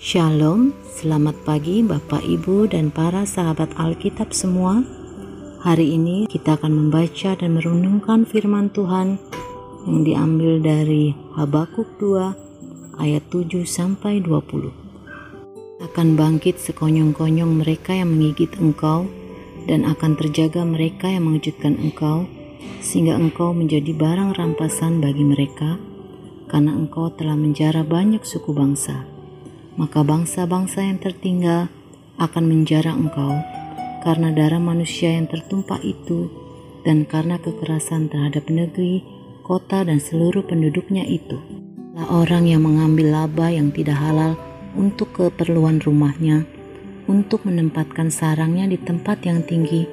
Shalom, selamat pagi Bapak Ibu dan para sahabat Alkitab semua. Hari ini kita akan membaca dan merenungkan firman Tuhan yang diambil dari Habakuk 2 ayat 7 sampai 20. Akan bangkit sekonyong-konyong mereka yang menggigit engkau dan akan terjaga mereka yang mengejutkan engkau sehingga engkau menjadi barang rampasan bagi mereka karena engkau telah menjara banyak suku bangsa maka bangsa-bangsa yang tertinggal akan menjara engkau karena darah manusia yang tertumpah itu dan karena kekerasan terhadap negeri, kota dan seluruh penduduknya itu. Lah orang yang mengambil laba yang tidak halal untuk keperluan rumahnya, untuk menempatkan sarangnya di tempat yang tinggi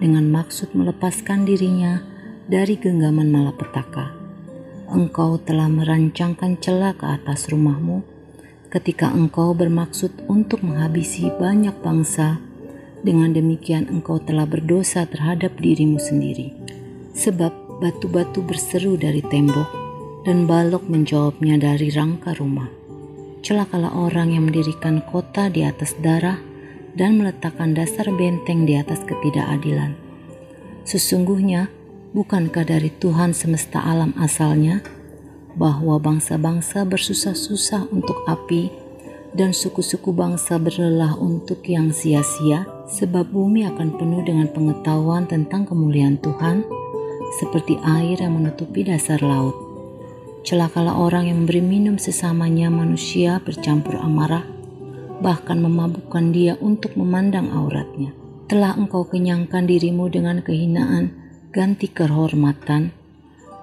dengan maksud melepaskan dirinya dari genggaman malapetaka. Engkau telah merancangkan celah ke atas rumahmu, ketika engkau bermaksud untuk menghabisi banyak bangsa, dengan demikian engkau telah berdosa terhadap dirimu sendiri. Sebab batu-batu berseru dari tembok, dan balok menjawabnya dari rangka rumah. Celakalah orang yang mendirikan kota di atas darah dan meletakkan dasar benteng di atas ketidakadilan. Sesungguhnya, bukankah dari Tuhan semesta alam asalnya, bahwa bangsa-bangsa bersusah-susah untuk api dan suku-suku bangsa berlelah untuk yang sia-sia sebab bumi akan penuh dengan pengetahuan tentang kemuliaan Tuhan seperti air yang menutupi dasar laut. Celakalah orang yang memberi minum sesamanya manusia bercampur amarah bahkan memabukkan dia untuk memandang auratnya. Telah engkau kenyangkan dirimu dengan kehinaan, ganti kehormatan,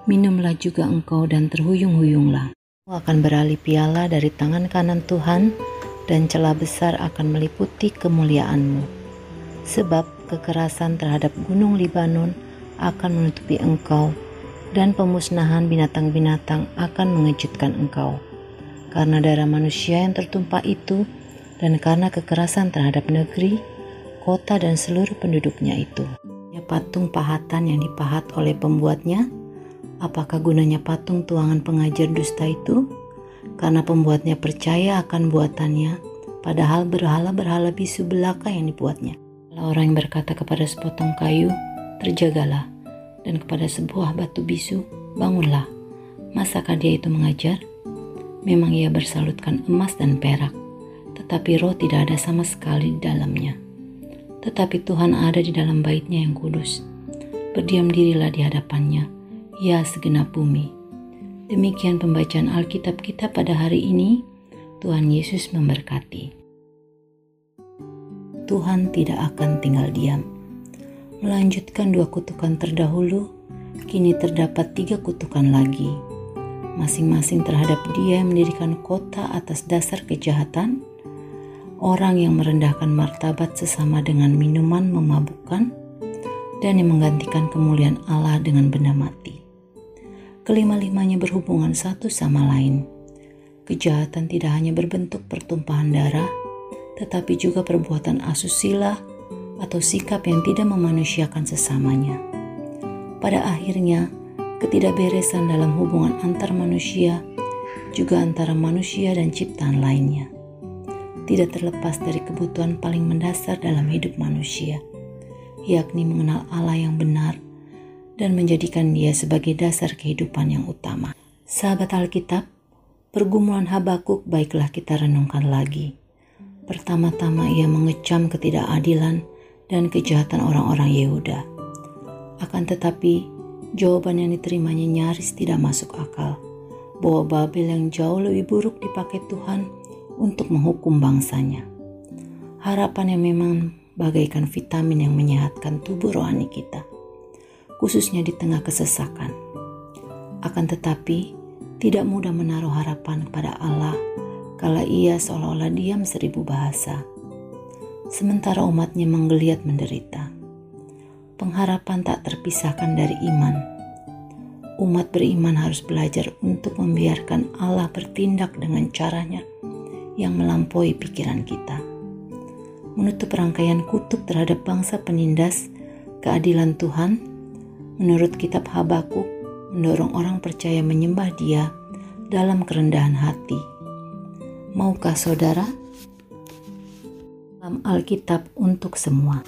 minumlah juga engkau dan terhuyung-huyunglah. Engkau akan beralih piala dari tangan kanan Tuhan dan celah besar akan meliputi kemuliaanmu. Sebab kekerasan terhadap gunung Libanon akan menutupi engkau dan pemusnahan binatang-binatang akan mengejutkan engkau. Karena darah manusia yang tertumpah itu dan karena kekerasan terhadap negeri, kota dan seluruh penduduknya itu. Ya patung pahatan yang dipahat oleh pembuatnya Apakah gunanya patung tuangan pengajar dusta itu? Karena pembuatnya percaya akan buatannya, padahal berhala-berhala bisu belaka yang dibuatnya. Kalau orang yang berkata kepada sepotong kayu, terjagalah, dan kepada sebuah batu bisu, bangunlah. Masakah dia itu mengajar? Memang ia bersalutkan emas dan perak, tetapi roh tidak ada sama sekali di dalamnya. Tetapi Tuhan ada di dalam baitnya yang kudus. Berdiam dirilah di hadapannya, ya segenap bumi. Demikian pembacaan Alkitab kita pada hari ini. Tuhan Yesus memberkati. Tuhan tidak akan tinggal diam. Melanjutkan dua kutukan terdahulu, kini terdapat tiga kutukan lagi. Masing-masing terhadap dia yang mendirikan kota atas dasar kejahatan, orang yang merendahkan martabat sesama dengan minuman memabukkan, dan yang menggantikan kemuliaan Allah dengan benda mati kelima-limanya berhubungan satu sama lain. Kejahatan tidak hanya berbentuk pertumpahan darah, tetapi juga perbuatan asusila atau sikap yang tidak memanusiakan sesamanya. Pada akhirnya, ketidakberesan dalam hubungan antar manusia juga antara manusia dan ciptaan lainnya. Tidak terlepas dari kebutuhan paling mendasar dalam hidup manusia, yakni mengenal Allah yang benar dan menjadikan dia sebagai dasar kehidupan yang utama. Sahabat Alkitab, pergumulan Habakuk baiklah kita renungkan lagi. Pertama-tama ia mengecam ketidakadilan dan kejahatan orang-orang Yehuda. Akan tetapi, jawaban yang diterimanya nyaris tidak masuk akal bahwa Babel yang jauh lebih buruk dipakai Tuhan untuk menghukum bangsanya. Harapan yang memang bagaikan vitamin yang menyehatkan tubuh rohani kita khususnya di tengah kesesakan. Akan tetapi, tidak mudah menaruh harapan kepada Allah kala ia seolah-olah diam seribu bahasa. Sementara umatnya menggeliat menderita. Pengharapan tak terpisahkan dari iman. Umat beriman harus belajar untuk membiarkan Allah bertindak dengan caranya yang melampaui pikiran kita. Menutup rangkaian kutuk terhadap bangsa penindas keadilan Tuhan menurut kitab Habakuk mendorong orang percaya menyembah dia dalam kerendahan hati. Maukah saudara? Dalam Alkitab untuk semua.